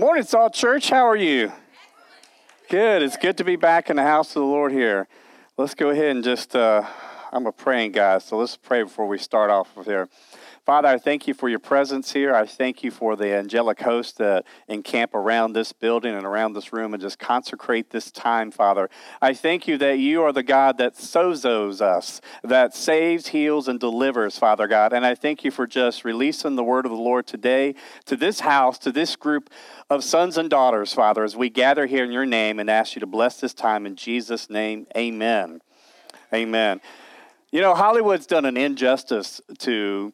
Morning, Salt Church. How are you? Good. It's good to be back in the house of the Lord here. Let's go ahead and just, uh, I'm a praying guy, so let's pray before we start off here. Father, I thank you for your presence here. I thank you for the angelic host that encamp around this building and around this room and just consecrate this time, Father. I thank you that you are the God that sozos us, that saves, heals, and delivers, Father God. And I thank you for just releasing the word of the Lord today to this house, to this group of sons and daughters, Father, as we gather here in your name and ask you to bless this time in Jesus' name. Amen. Amen. You know, Hollywood's done an injustice to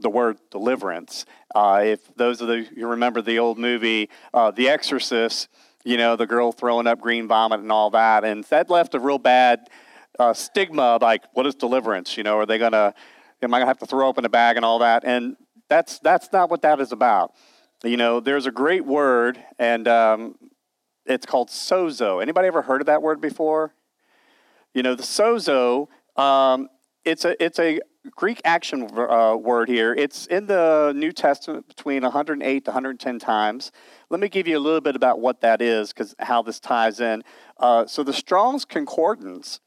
the word deliverance. Uh, if those of the, you remember the old movie, uh, The Exorcist, you know, the girl throwing up green vomit and all that, and that left a real bad uh, stigma like, what is deliverance? You know, are they going to, am I going to have to throw up in a bag and all that? And that's, that's not what that is about. You know, there's a great word, and um, it's called sozo. Anybody ever heard of that word before? You know, the sozo, um, it's a, it's a Greek action uh, word here. It's in the New Testament between 108 to 110 times. Let me give you a little bit about what that is, because how this ties in. Uh, so the Strong's Concordance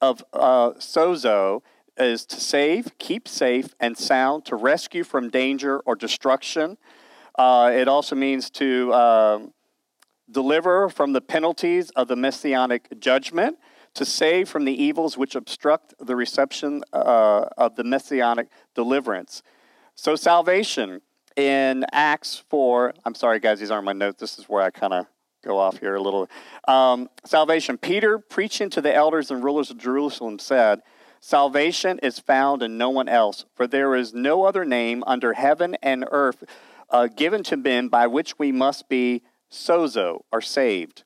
of uh, sozo is to save, keep safe, and sound, to rescue from danger or destruction. Uh, it also means to um, deliver from the penalties of the messianic judgment to save from the evils which obstruct the reception uh, of the messianic deliverance. So, salvation in Acts 4, I'm sorry, guys, these aren't my notes. This is where I kind of go off here a little. Um, salvation. Peter, preaching to the elders and rulers of Jerusalem, said, Salvation is found in no one else, for there is no other name under heaven and earth uh, given to men by which we must be sozo, or saved.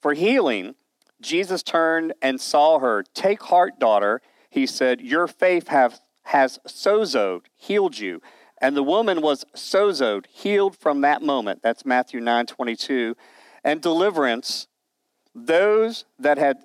For healing, Jesus turned and saw her. Take heart, daughter, he said, Your faith have, has sozoed, healed you. And the woman was sozoed, healed from that moment. That's Matthew 9 22. And deliverance, those that had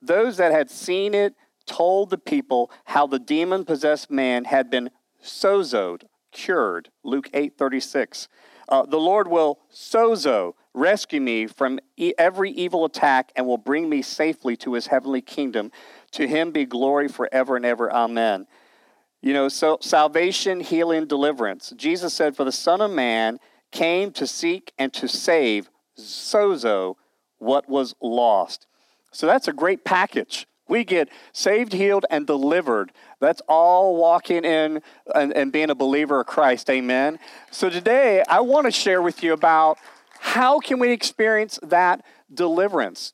those that had seen it told the people how the demon possessed man had been sozoed, cured. Luke 8 36. Uh, the Lord will sozo, rescue me from e- every evil attack, and will bring me safely to his heavenly kingdom. To him be glory forever and ever. Amen. You know, so salvation, healing, deliverance. Jesus said, For the Son of Man came to seek and to save, sozo, what was lost. So that's a great package. We get saved, healed, and delivered. That's all walking in and, and being a believer of Christ. Amen. So today, I want to share with you about how can we experience that deliverance.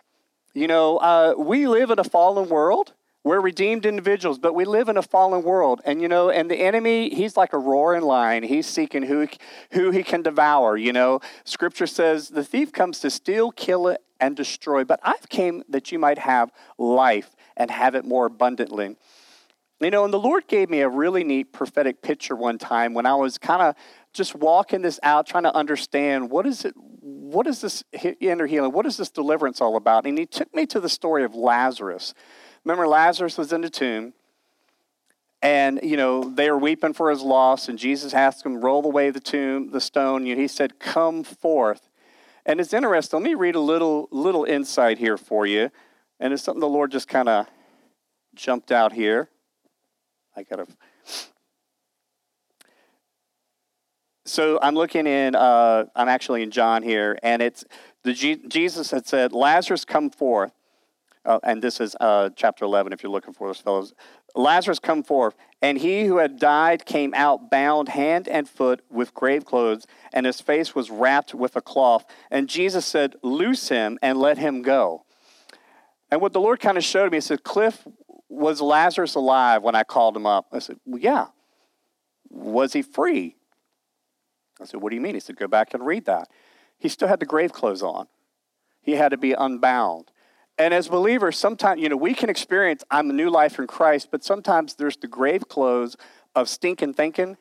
You know, uh, we live in a fallen world. We're redeemed individuals, but we live in a fallen world. And, you know, and the enemy, he's like a roaring lion. He's seeking who, who he can devour. You know, scripture says the thief comes to steal, kill and destroy. But I've came that you might have life and have it more abundantly. You know, and the Lord gave me a really neat prophetic picture one time when I was kind of just walking this out, trying to understand what is it, what is this inner healing, what is this deliverance all about? And He took me to the story of Lazarus. Remember, Lazarus was in the tomb, and you know they were weeping for his loss, and Jesus asked him, "Roll away the tomb, the stone." And he said, "Come forth." And it's interesting. Let me read a little little insight here for you. And it's something the Lord just kind of jumped out here. I got to. So I'm looking in, uh, I'm actually in John here, and it's the G- Jesus had said, Lazarus, come forth. Uh, and this is uh, chapter 11, if you're looking for those fellows. Lazarus, come forth. And he who had died came out bound hand and foot with grave clothes, and his face was wrapped with a cloth. And Jesus said, Loose him and let him go. And what the Lord kind of showed me, he said, Cliff, was Lazarus alive when I called him up? I said, Well, yeah. Was he free? I said, What do you mean? He said, Go back and read that. He still had the grave clothes on, he had to be unbound. And as believers, sometimes, you know, we can experience, I'm a new life in Christ, but sometimes there's the grave clothes of stinking thinking,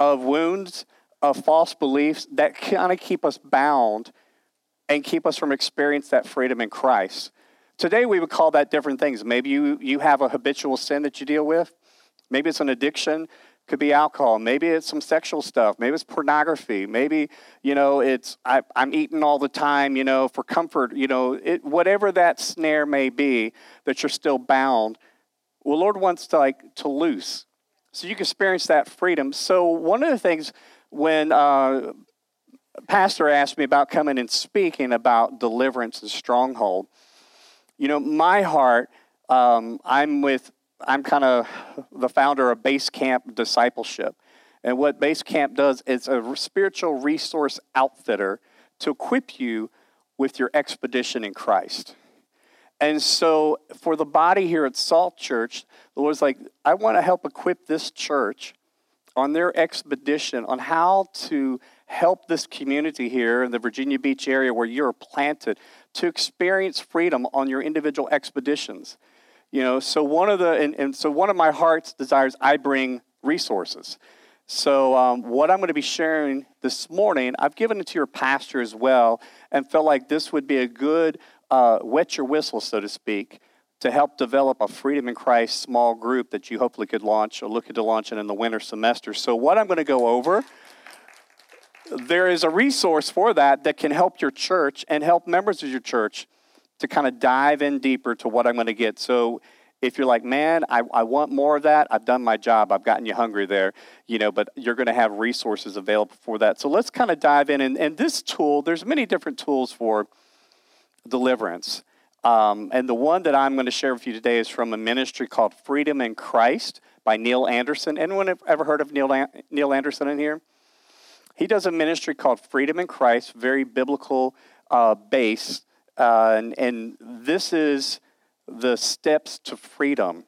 of wounds, of false beliefs that kind of keep us bound and keep us from experiencing that freedom in Christ. Today, we would call that different things. Maybe you, you have a habitual sin that you deal with. Maybe it's an addiction. could be alcohol maybe it's some sexual stuff maybe it's pornography maybe you know it's I, am eating all the time you know for comfort you know it, whatever that snare may be that you're still bound well lord wants to like to loose so you can experience that freedom so one of the things when uh, pastor asked me about coming and speaking about deliverance and stronghold you know my heart um, i'm with I'm kind of the founder of Base Camp Discipleship. And what Base Camp does is a spiritual resource outfitter to equip you with your expedition in Christ. And so for the body here at Salt Church, the Lord's like, I want to help equip this church on their expedition on how to help this community here in the Virginia Beach area where you're planted to experience freedom on your individual expeditions. You know, so one of the and, and so one of my heart's desires, I bring resources. So um, what I'm going to be sharing this morning, I've given it to your pastor as well, and felt like this would be a good uh, wet your whistle, so to speak, to help develop a Freedom in Christ small group that you hopefully could launch or look to launch it in the winter semester. So what I'm going to go over there is a resource for that that can help your church and help members of your church to kind of dive in deeper to what I'm going to get. So if you're like, man, I, I want more of that, I've done my job, I've gotten you hungry there, you know, but you're going to have resources available for that. So let's kind of dive in. And, and this tool, there's many different tools for deliverance. Um, and the one that I'm going to share with you today is from a ministry called Freedom in Christ by Neil Anderson. Anyone ever heard of Neil, Neil Anderson in here? He does a ministry called Freedom in Christ, very biblical uh, base uh, and, and this is the steps to freedom.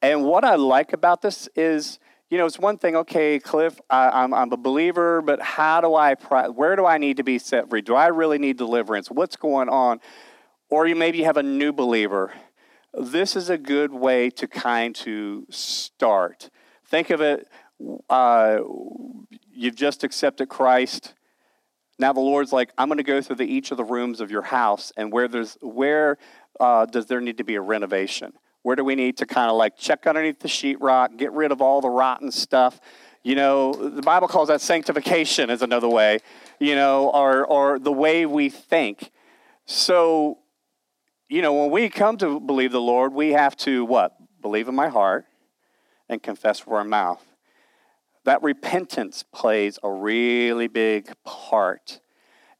And what I like about this is, you know, it's one thing, okay, Cliff, I, am I'm, I'm a believer, but how do I, where do I need to be set free? Do I really need deliverance? What's going on? Or you maybe have a new believer. This is a good way to kind to start. Think of it, uh, you've just accepted Christ. Now the Lord's like, I'm going to go through the, each of the rooms of your house, and where there's where uh, does there need to be a renovation? Where do we need to kind of like check underneath the sheetrock, get rid of all the rotten stuff? You know, the Bible calls that sanctification is another way. You know, or or the way we think. So, you know, when we come to believe the Lord, we have to what? Believe in my heart and confess with our mouth that repentance plays a really big part.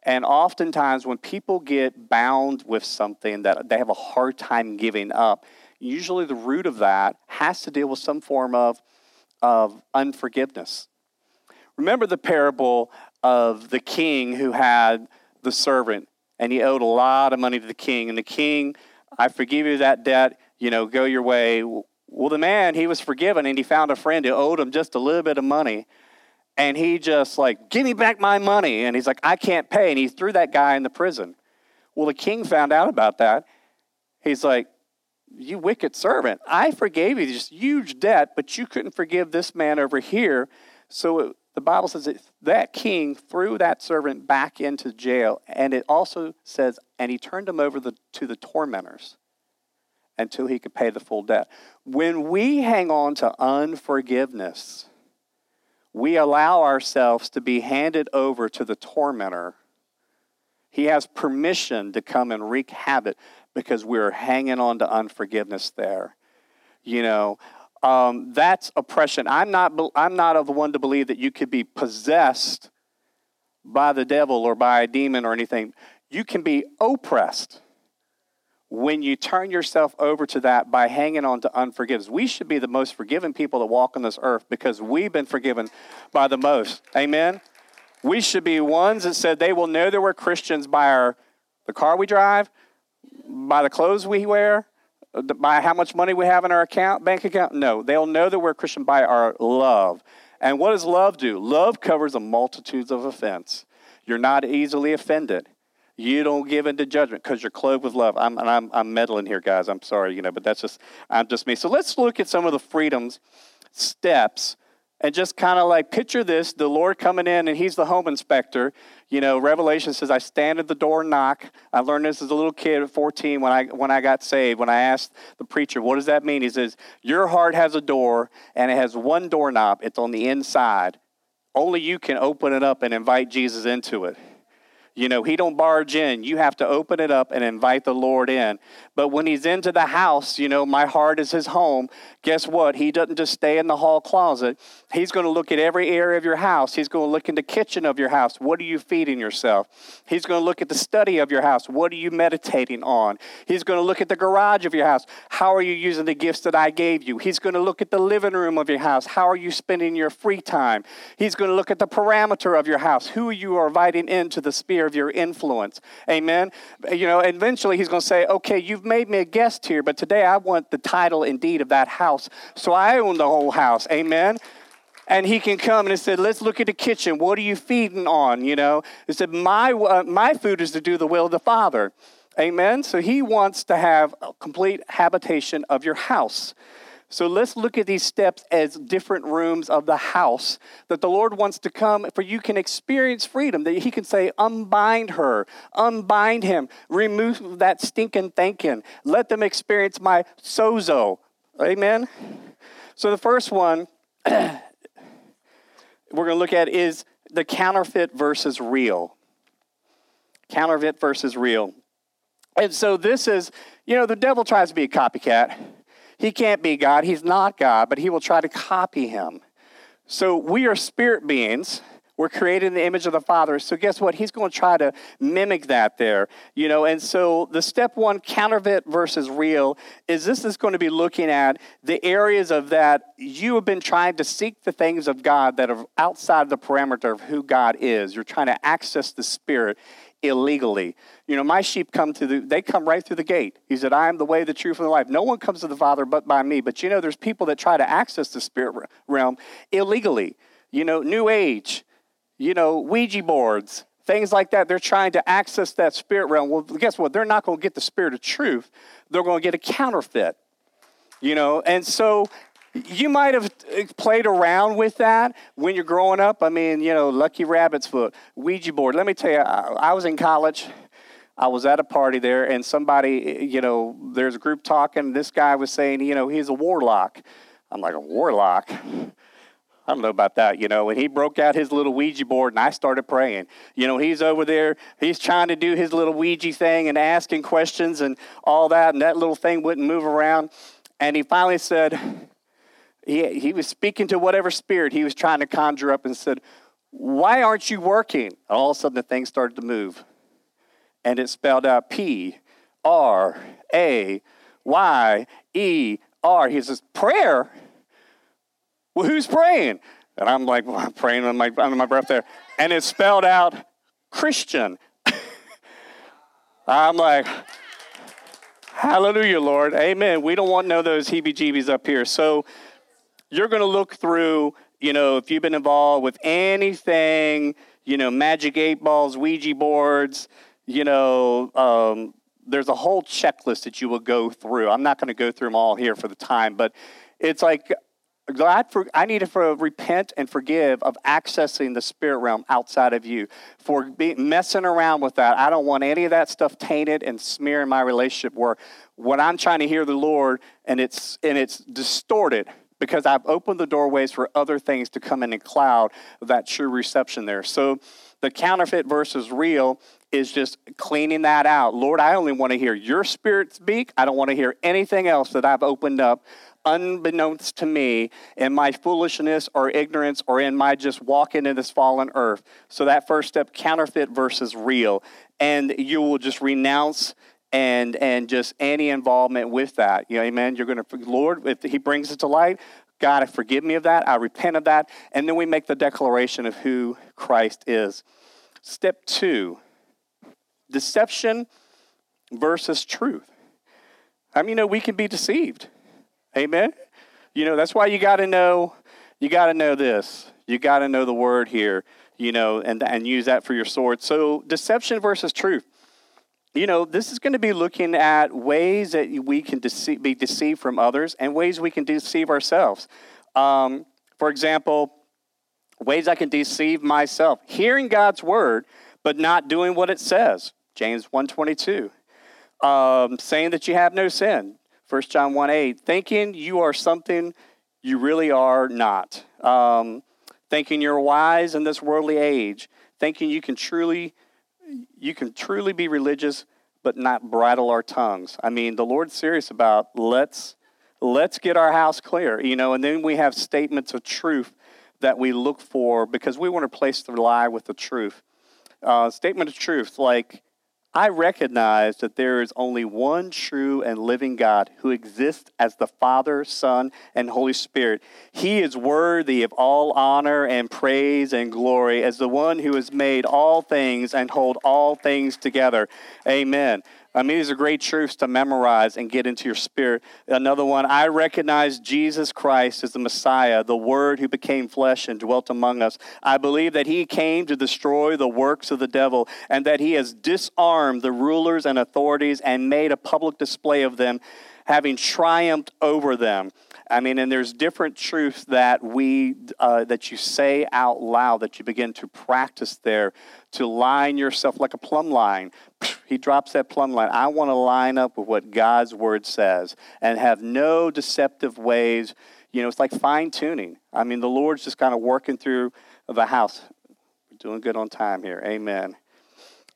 And oftentimes, when people get bound with something that they have a hard time giving up, usually the root of that has to deal with some form of, of unforgiveness. Remember the parable of the king who had the servant, and he owed a lot of money to the king. And the king, I forgive you that debt, you know, go your way. Well, the man, he was forgiven and he found a friend who owed him just a little bit of money. And he just like, give me back my money. And he's like, I can't pay. And he threw that guy in the prison. Well, the king found out about that. He's like, you wicked servant, I forgave you this huge debt, but you couldn't forgive this man over here. So it, the Bible says that, that king threw that servant back into jail. And it also says, and he turned him over the, to the tormentors until he could pay the full debt. When we hang on to unforgiveness, we allow ourselves to be handed over to the tormentor. He has permission to come and wreak havoc because we're hanging on to unforgiveness there. You know, um, that's oppression. I'm not, I'm not of the one to believe that you could be possessed by the devil or by a demon or anything. You can be oppressed when you turn yourself over to that by hanging on to unforgiveness. We should be the most forgiven people that walk on this earth because we've been forgiven by the most. Amen. We should be ones that said they will know that we're Christians by our the car we drive, by the clothes we wear, by how much money we have in our account, bank account. No, they'll know that we're Christian by our love. And what does love do? Love covers a multitudes of offense. You're not easily offended. You don't give into judgment because you're clothed with love. I'm, and I'm, I'm meddling here, guys. I'm sorry, you know, but that's just, I'm just me. So let's look at some of the freedoms steps And just kind of like picture this the Lord coming in and he's the home inspector. You know, Revelation says, I stand at the door and knock. I learned this as a little kid at 14 when I, when I got saved. When I asked the preacher, What does that mean? He says, Your heart has a door and it has one doorknob, it's on the inside. Only you can open it up and invite Jesus into it. You know, he don't barge in. You have to open it up and invite the Lord in. But when he's into the house, you know, my heart is his home. Guess what? He doesn't just stay in the hall closet. He's going to look at every area of your house. He's going to look in the kitchen of your house. What are you feeding yourself? He's going to look at the study of your house. What are you meditating on? He's going to look at the garage of your house. How are you using the gifts that I gave you? He's going to look at the living room of your house. How are you spending your free time? He's going to look at the parameter of your house. Who you are inviting into the sphere of your influence. Amen. You know, eventually he's going to say, okay, you've made me a guest here, but today I want the title indeed of that house. So I own the whole house. Amen and he can come and he said, "Let's look at the kitchen. What are you feeding on?" You know, he said, "My uh, my food is to do the will of the Father." Amen. So he wants to have a complete habitation of your house. So let's look at these steps as different rooms of the house that the Lord wants to come for you can experience freedom, that He can say, unbind her, unbind him, remove that stinking thinking. Let them experience my sozo. Amen. So the first one we're going to look at is the counterfeit versus real. Counterfeit versus real. And so this is, you know, the devil tries to be a copycat. He can't be God. He's not God, but he will try to copy him. So we are spirit beings. We're created in the image of the Father. So guess what? He's going to try to mimic that there. You know, and so the step one, counterfeit versus real, is this is going to be looking at the areas of that you have been trying to seek the things of God that are outside the parameter of who God is. You're trying to access the Spirit illegally. You know, my sheep come to the, they come right through the gate. He said, I am the way, the truth, and the life. No one comes to the Father but by me. But you know, there's people that try to access the spirit realm illegally. You know, New Age, you know, Ouija boards, things like that. They're trying to access that spirit realm. Well, guess what? They're not going to get the spirit of truth. They're going to get a counterfeit. You know, and so you might have uh, played around with that when you're growing up. I mean, you know, Lucky Rabbit's Foot, Ouija board. Let me tell you, I, I was in college. I was at a party there, and somebody, uh, you know, there's a group talking. This guy was saying, you know, he's a warlock. I'm like, a warlock? I don't know about that, you know. And he broke out his little Ouija board, and I started praying. You know, he's over there, he's trying to do his little Ouija thing and asking questions and all that, and that little thing wouldn't move around. And he finally said, he, he was speaking to whatever spirit he was trying to conjure up and said, Why aren't you working? All of a sudden the thing started to move. And it spelled out P R A Y E R. He says, Prayer? Well, who's praying? And I'm like, well, I'm praying on my, under my breath there. And it spelled out Christian. I'm like, Hallelujah, Lord. Amen. We don't want no those heebie jeebies up here. So you're going to look through, you know, if you've been involved with anything, you know, magic eight balls, Ouija boards, you know, um, there's a whole checklist that you will go through. I'm not going to go through them all here for the time, but it's like God, for, I need to for, repent and forgive of accessing the spirit realm outside of you, for be, messing around with that. I don't want any of that stuff tainted and smearing my relationship. Where what I'm trying to hear the Lord and it's and it's distorted because I've opened the doorways for other things to come in and cloud that true reception there. So the counterfeit versus real is just cleaning that out. Lord, I only want to hear your spirit speak. I don't want to hear anything else that I've opened up unbeknownst to me in my foolishness or ignorance or in my just walking in this fallen earth. So that first step, counterfeit versus real. And you will just renounce and and just any involvement with that. You know, amen. You're going to, Lord, if He brings it to light, God, forgive me of that. I repent of that. And then we make the declaration of who Christ is. Step two deception versus truth. I mean, you know, we can be deceived. Amen. You know, that's why you got to know, you got to know this. You got to know the word here, you know, and, and use that for your sword. So, deception versus truth you know, this is going to be looking at ways that we can be deceived from others and ways we can deceive ourselves. Um, For example, ways I can deceive myself, hearing God's word, but not doing what it says. James 1.22. Um, saying that you have no sin. 1 John 1 8. Thinking you are something you really are not. Um, thinking you're wise in this worldly age. Thinking you can truly you can truly be religious but not bridle our tongues. I mean, the Lord's serious about let's let's get our house clear, you know, and then we have statements of truth that we look for because we want to place the lie with the truth. Uh, statement of truth like I recognize that there is only one true and living God who exists as the Father, Son, and Holy Spirit. He is worthy of all honor and praise and glory as the one who has made all things and hold all things together. Amen. I mean, these are great truths to memorize and get into your spirit. Another one, I recognize Jesus Christ as the Messiah, the Word who became flesh and dwelt among us. I believe that He came to destroy the works of the devil and that He has disarmed the rulers and authorities and made a public display of them, having triumphed over them. I mean, and there's different truths that we uh, that you say out loud that you begin to practice there to line yourself like a plumb line. He drops that plumb line. I want to line up with what God's word says and have no deceptive ways. You know, it's like fine tuning. I mean, the Lord's just kind of working through the house. We're doing good on time here. Amen.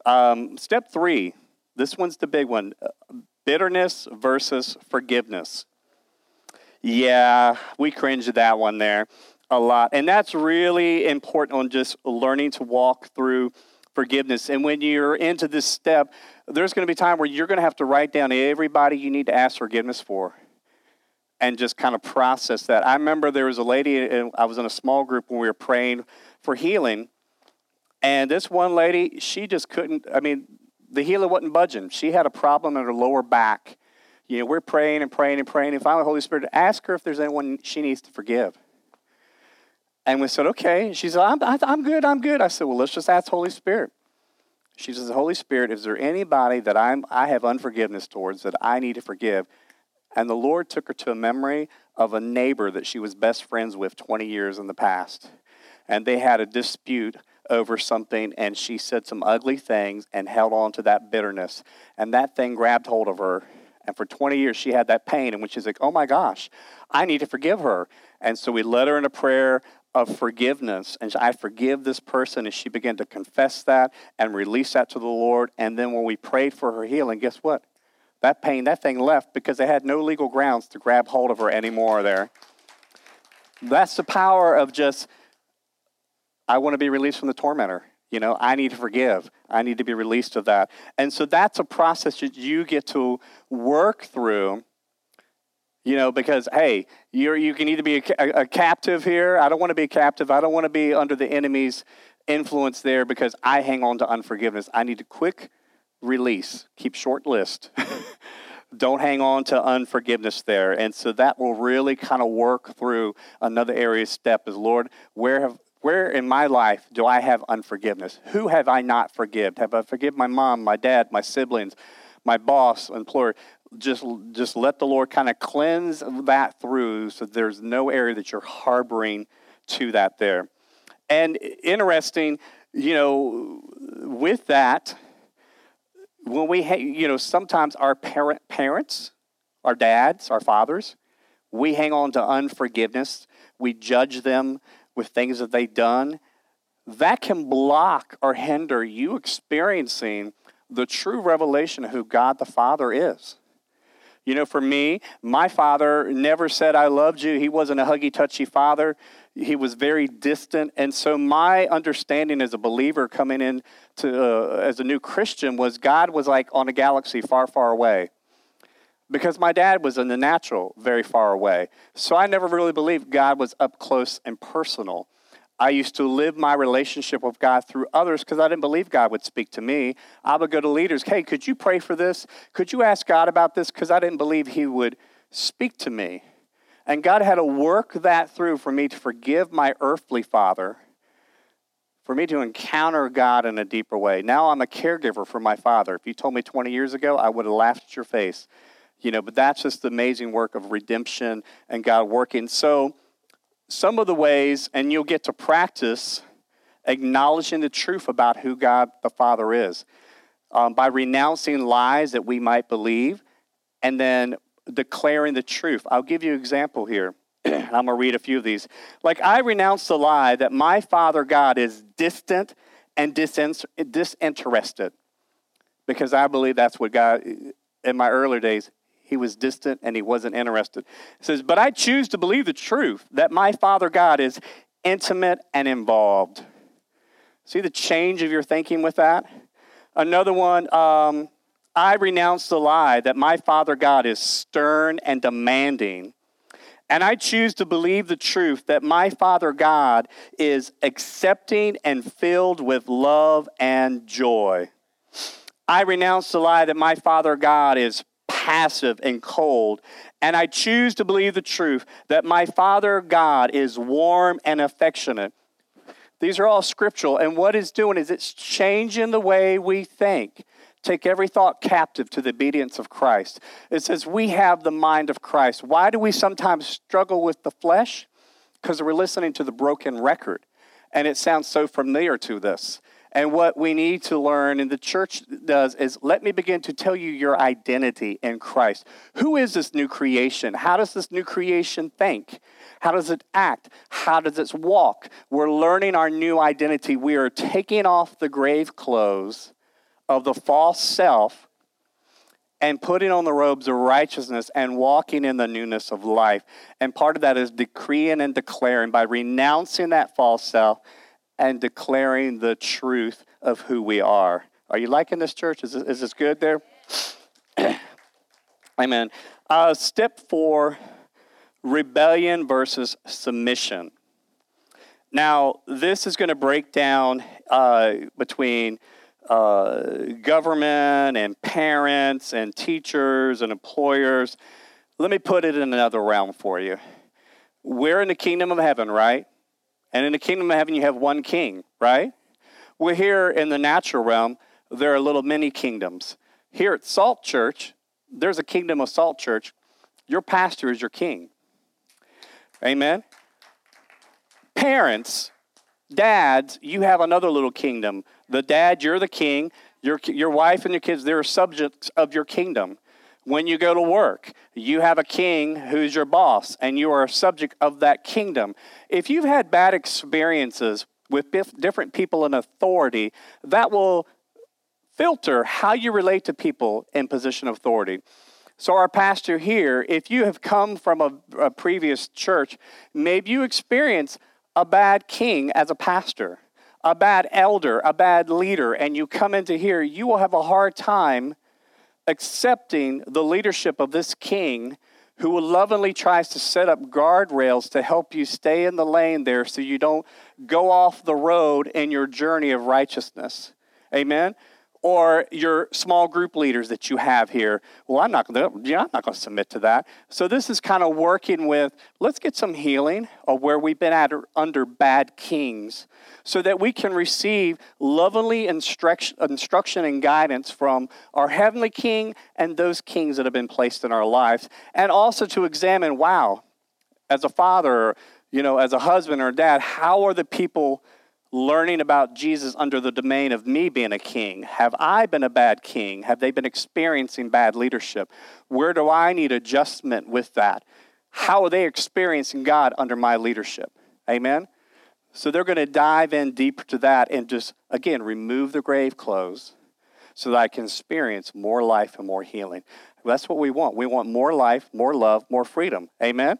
Um, step three. This one's the big one bitterness versus forgiveness. Yeah, we cringe at that one there a lot. And that's really important on just learning to walk through forgiveness. And when you're into this step, there's going to be time where you're going to have to write down everybody you need to ask forgiveness for and just kind of process that. I remember there was a lady, I was in a small group when we were praying for healing. And this one lady, she just couldn't, I mean, the healer wasn't budging. She had a problem in her lower back you know, we're praying and praying and praying. And finally, Holy Spirit, ask her if there's anyone she needs to forgive. And we said, okay. She said, I'm, I'm good, I'm good. I said, well, let's just ask Holy Spirit. She says, Holy Spirit, is there anybody that I'm, I have unforgiveness towards that I need to forgive? And the Lord took her to a memory of a neighbor that she was best friends with 20 years in the past. And they had a dispute over something, and she said some ugly things and held on to that bitterness. And that thing grabbed hold of her and for 20 years, she had that pain. And when she's like, oh my gosh, I need to forgive her. And so we led her in a prayer of forgiveness. And I forgive this person. And she began to confess that and release that to the Lord. And then when we prayed for her healing, guess what? That pain, that thing left because they had no legal grounds to grab hold of her anymore there. That's the power of just, I want to be released from the tormentor. You know, I need to forgive. I need to be released of that. And so that's a process that you get to work through. You know, because hey, you're you can either be a, a, a captive here. I don't want to be a captive. I don't want to be under the enemy's influence there because I hang on to unforgiveness. I need a quick release. Keep short list. don't hang on to unforgiveness there. And so that will really kind of work through another area step is Lord, where have where in my life do I have unforgiveness? Who have I not forgiven? Have I forgiven my mom, my dad, my siblings, my boss, employer? Just, just let the Lord kind of cleanse that through so there's no area that you're harboring to that there. And interesting, you know, with that, when we, ha- you know, sometimes our parent, parents, our dads, our fathers, we hang on to unforgiveness. We judge them with things that they've done, that can block or hinder you experiencing the true revelation of who God the Father is. You know, for me, my father never said, I loved you. He wasn't a huggy, touchy father. He was very distant. And so, my understanding as a believer coming in to, uh, as a new Christian was God was like on a galaxy far, far away because my dad was in the natural very far away. So I never really believed God was up close and personal. I used to live my relationship with God through others because I didn't believe God would speak to me. I would go to leaders, hey, could you pray for this? Could you ask God about this? Because I didn't believe He would speak to me. And God had to work that through for me to forgive my earthly father, for me to encounter God in a deeper way. Now I'm a caregiver for my father. If you told me 20 years ago, I would have laughed at your face you know, but that's just the amazing work of redemption and God working. So some of the ways, and you'll get to practice acknowledging the truth about who God the Father is um, by renouncing lies that we might believe and then declaring the truth. I'll give you an example here. I'm going to read a few of these. Like, I renounce the lie that my Father God is distant and disinterested because I believe that's what God, in my earlier days, he was distant and he wasn't interested. It says, But I choose to believe the truth that my Father God is intimate and involved. See the change of your thinking with that? Another one, um, I renounce the lie that my Father God is stern and demanding. And I choose to believe the truth that my Father God is accepting and filled with love and joy. I renounce the lie that my Father God is passive and cold. And I choose to believe the truth that my Father God is warm and affectionate. These are all scriptural. And what it's doing is it's changing the way we think. Take every thought captive to the obedience of Christ. It says we have the mind of Christ. Why do we sometimes struggle with the flesh? Because we're listening to the broken record. And it sounds so familiar to this. And what we need to learn, and the church does, is let me begin to tell you your identity in Christ. Who is this new creation? How does this new creation think? How does it act? How does it walk? We're learning our new identity. We are taking off the grave clothes of the false self and putting on the robes of righteousness and walking in the newness of life. And part of that is decreeing and declaring by renouncing that false self and declaring the truth of who we are. Are you liking this, church? Is this, is this good there? Amen. Uh, step four rebellion versus submission. Now, this is going to break down uh, between uh, government and parents and teachers and employers. Let me put it in another realm for you. We're in the kingdom of heaven, right? And in the kingdom of heaven, you have one king, right? We're here in the natural realm, there are little mini kingdoms. Here at Salt Church, there's a kingdom of Salt Church. Your pastor is your king. Amen? Parents, dads, you have another little kingdom. The dad, you're the king. Your, your wife and your kids, they're subjects of your kingdom. When you go to work, you have a king who's your boss, and you are a subject of that kingdom. If you've had bad experiences with different people in authority, that will filter how you relate to people in position of authority. So, our pastor here, if you have come from a, a previous church, maybe you experience a bad king as a pastor, a bad elder, a bad leader, and you come into here, you will have a hard time accepting the leadership of this king who lovingly tries to set up guardrails to help you stay in the lane there so you don't go off the road in your journey of righteousness. Amen or your small group leaders that you have here. Well, I'm not going to, know, I'm not going to submit to that. So this is kind of working with, let's get some healing of where we've been at under bad kings so that we can receive lovingly instruction, instruction and guidance from our heavenly king and those kings that have been placed in our lives. And also to examine, wow, as a father, you know, as a husband or dad, how are the people learning about Jesus under the domain of me being a king? Have I been a bad king? Have they been experiencing bad leadership? Where do I need adjustment with that? How are they experiencing God under my leadership? Amen? So they're going to dive in deeper to that and just, again, remove the grave clothes so that I can experience more life and more healing. That's what we want. We want more life, more love, more freedom. Amen?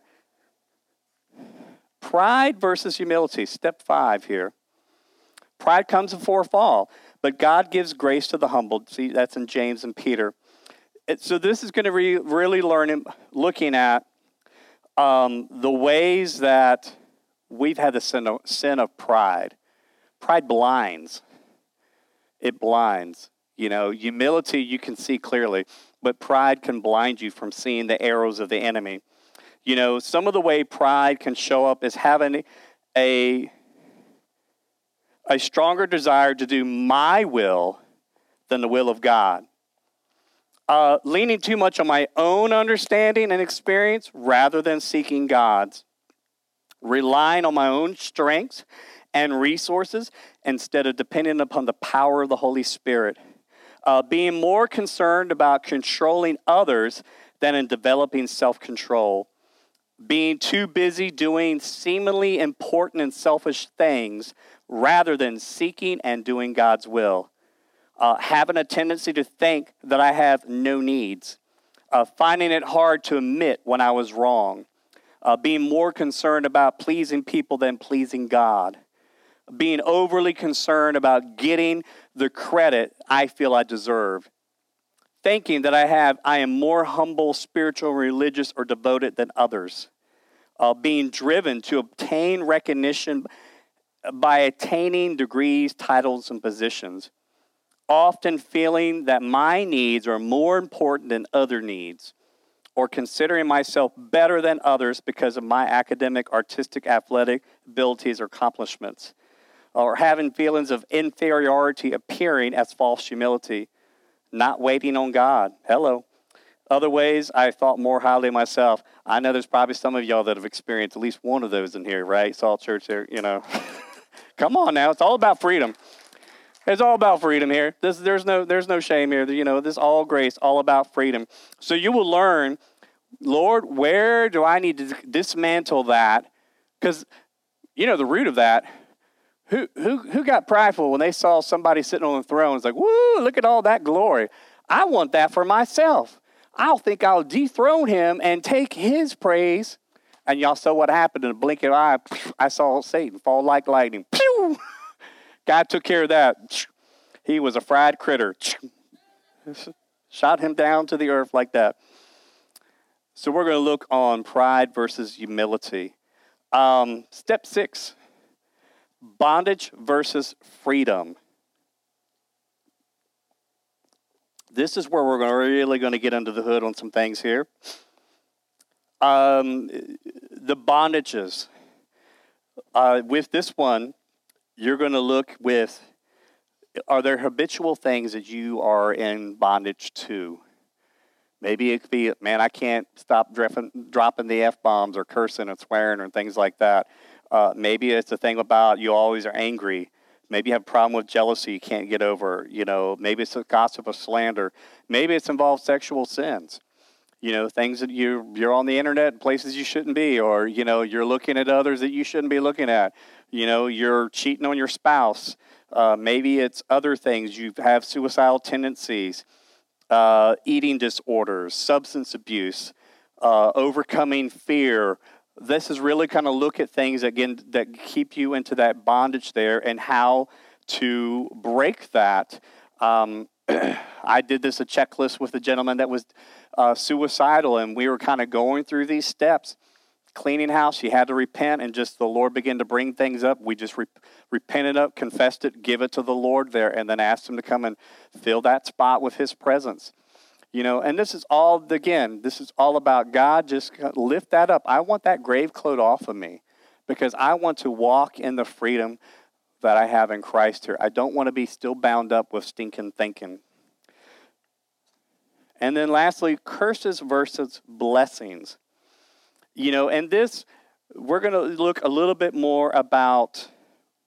Pride versus humility. Step five here. Pride comes before fall, but God gives grace to the humble. See, that's in James and Peter. So this is going to be really learning, looking at um, the ways that we've had the sin of, sin of pride. Pride blinds. It blinds. You know, humility you can see clearly, but pride can blind you from seeing the arrows of the enemy. You know, some of the way pride can show up is having a a stronger desire to do my will than the will of God. Uh, leaning too much on my own understanding and experience rather than seeking God's. relying on my own strengths and resources instead of depending upon the power of the Holy Spirit. Uh, being more concerned about controlling others than in developing self control. Being too busy doing seemingly important and selfish things rather than seeking and doing God's will. Uh, having a tendency to think that I have no needs. Uh, finding it hard to admit when I was wrong. Uh, being more concerned about pleasing people than pleasing God being overly concerned about getting the credit I feel I deserve, thinking that I have I am more humble, spiritual, religious, or devoted than others, uh, being driven to obtain recognition by attaining degrees, titles, and positions, often feeling that my needs are more important than other needs. Or considering myself better than others because of my academic, artistic, athletic abilities or accomplishments or having feelings of inferiority appearing as false humility, not waiting on God. Hello. Other ways, I thought more highly of myself. I know there's probably some of y'all that have experienced at least one of those in here, right? Salt Church here, you know. Come on now, it's all about freedom. It's all about freedom here. This, there's no there's no shame here. You know, this all grace, all about freedom. So you will learn, Lord, where do I need to dismantle that? Because you know the root of that who, who, who got prideful when they saw somebody sitting on the throne? It's like, woo, look at all that glory. I want that for myself. I'll think I'll dethrone him and take his praise. And y'all saw what happened in a blink of an eye. I saw Satan fall like lightning. Pew! God took care of that. He was a fried critter. Shot him down to the earth like that. So we're going to look on pride versus humility. Um, step six bondage versus freedom. This is where we're really going to get under the hood on some things here. Um, the bondages. Uh, with this one, you're going to look with are there habitual things that you are in bondage to? Maybe it could be, man, I can't stop dropping, dropping the F bombs or cursing and swearing and things like that. Uh, maybe it's a thing about you always are angry. Maybe you have a problem with jealousy you can't get over. You know, maybe it's a gossip or slander. Maybe it's involved sexual sins. You know, things that you you're on the internet places you shouldn't be, or you know, you're looking at others that you shouldn't be looking at. You know, you're cheating on your spouse. Uh, maybe it's other things. You have suicidal tendencies, uh, eating disorders, substance abuse, uh, overcoming fear, this is really kind of look at things again that keep you into that bondage there and how to break that. Um, I did this a checklist with a gentleman that was uh, suicidal, and we were kind of going through these steps. Cleaning house, he had to repent, and just the Lord began to bring things up. We just re- repented up, confessed it, give it to the Lord there, and then asked Him to come and fill that spot with His presence. You know, and this is all, again, this is all about God. Just lift that up. I want that grave cloth off of me because I want to walk in the freedom that I have in Christ here. I don't want to be still bound up with stinking thinking. And then lastly, curses versus blessings. You know, and this, we're going to look a little bit more about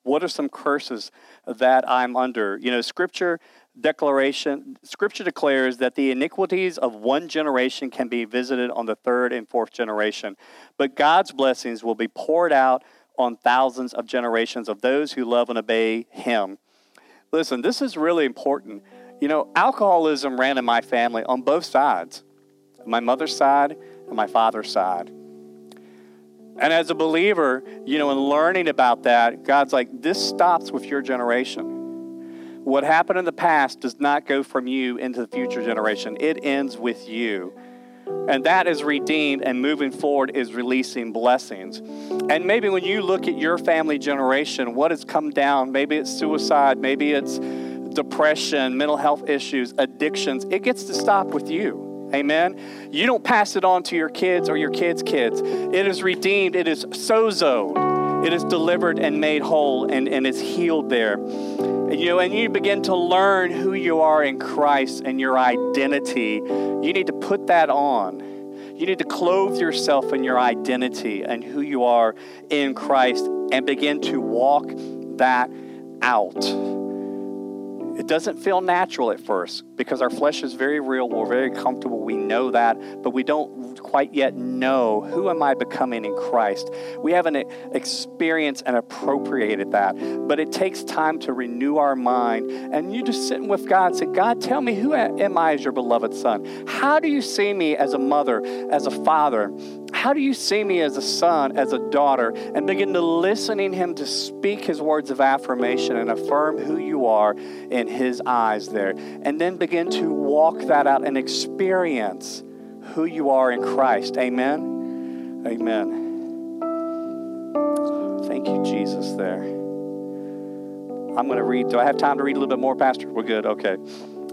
what are some curses that I'm under. You know, scripture declaration, Scripture declares that the iniquities of one generation can be visited on the third and fourth generation, but God's blessings will be poured out on thousands of generations of those who love and obey Him. Listen, this is really important. You know, alcoholism ran in my family on both sides my mother's side and my father's side. And as a believer, you know, in learning about that, God's like, this stops with your generation. What happened in the past does not go from you into the future generation, it ends with you. And that is redeemed, and moving forward is releasing blessings. And maybe when you look at your family generation, what has come down, maybe it's suicide, maybe it's depression, mental health issues, addictions, it gets to stop with you. Amen. You don't pass it on to your kids or your kids' kids. It is redeemed, it is sozo. It is delivered and made whole and, and it's healed there. You know, and you begin to learn who you are in Christ and your identity. You need to put that on. You need to clothe yourself in your identity and who you are in Christ and begin to walk that out. It doesn't feel natural at first because our flesh is very real. We're very comfortable. We know that, but we don't quite yet know who am I becoming in Christ. We haven't experienced and appropriated that, but it takes time to renew our mind. And you just sitting with God say, God, tell me who am I as your beloved son? How do you see me as a mother, as a father? How do you see me as a son, as a daughter? And begin to listening him to speak his words of affirmation and affirm who you are in his eyes there. And then begin to walk that out and experience who you are in Christ. Amen. Amen. Thank you, Jesus, there. I'm going to read. Do I have time to read a little bit more, Pastor? We're good. Okay.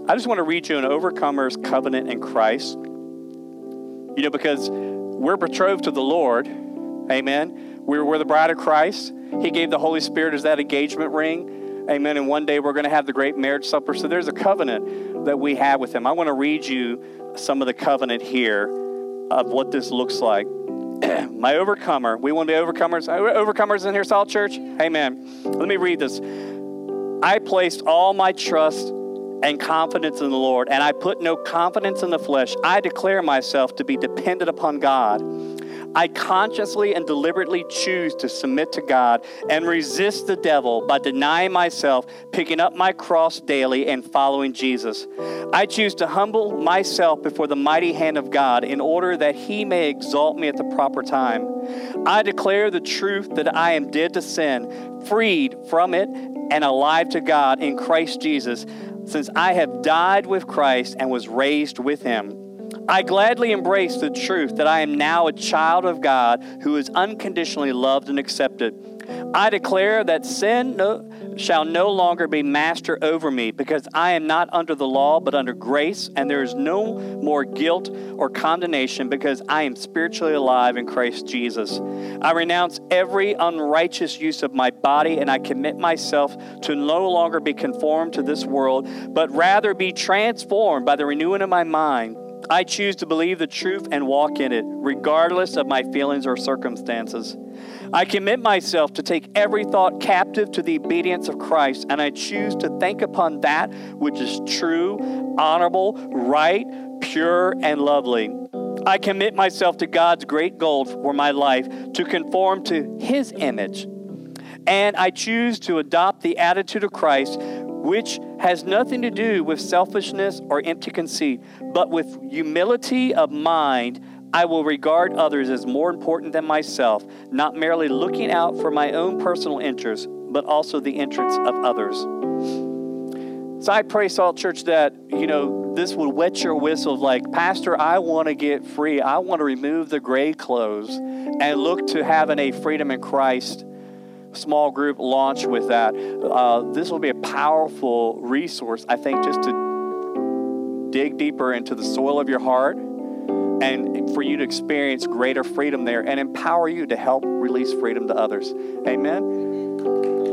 I just want to read you an overcomer's covenant in Christ. You know, because we're betrothed to the Lord. Amen. We're, we're the bride of Christ. He gave the Holy Spirit as that engagement ring. Amen. And one day we're going to have the great marriage supper. So there's a covenant that we have with Him. I want to read you some of the covenant here of what this looks like. My overcomer. We want to be overcomers. Overcomers in here, Salt Church? Amen. Let me read this. I placed all my trust and confidence in the Lord, and I put no confidence in the flesh. I declare myself to be dependent upon God. I consciously and deliberately choose to submit to God and resist the devil by denying myself, picking up my cross daily, and following Jesus. I choose to humble myself before the mighty hand of God in order that he may exalt me at the proper time. I declare the truth that I am dead to sin, freed from it, and alive to God in Christ Jesus since I have died with Christ and was raised with him. I gladly embrace the truth that I am now a child of God who is unconditionally loved and accepted. I declare that sin no, shall no longer be master over me because I am not under the law but under grace, and there is no more guilt or condemnation because I am spiritually alive in Christ Jesus. I renounce every unrighteous use of my body and I commit myself to no longer be conformed to this world, but rather be transformed by the renewing of my mind. I choose to believe the truth and walk in it, regardless of my feelings or circumstances. I commit myself to take every thought captive to the obedience of Christ, and I choose to think upon that which is true, honorable, right, pure, and lovely. I commit myself to God's great goal for my life to conform to His image. And I choose to adopt the attitude of Christ, which has nothing to do with selfishness or empty conceit, but with humility of mind I will regard others as more important than myself, not merely looking out for my own personal interests, but also the interests of others. So I pray, Salt Church, that, you know, this would wet your whistle like, Pastor, I want to get free. I want to remove the gray clothes and look to having a freedom in Christ small group launch with that. Uh, this will be a powerful resource, I think, just to dig deeper into the soil of your heart and for you to experience greater freedom there and empower you to help release freedom to others. Amen.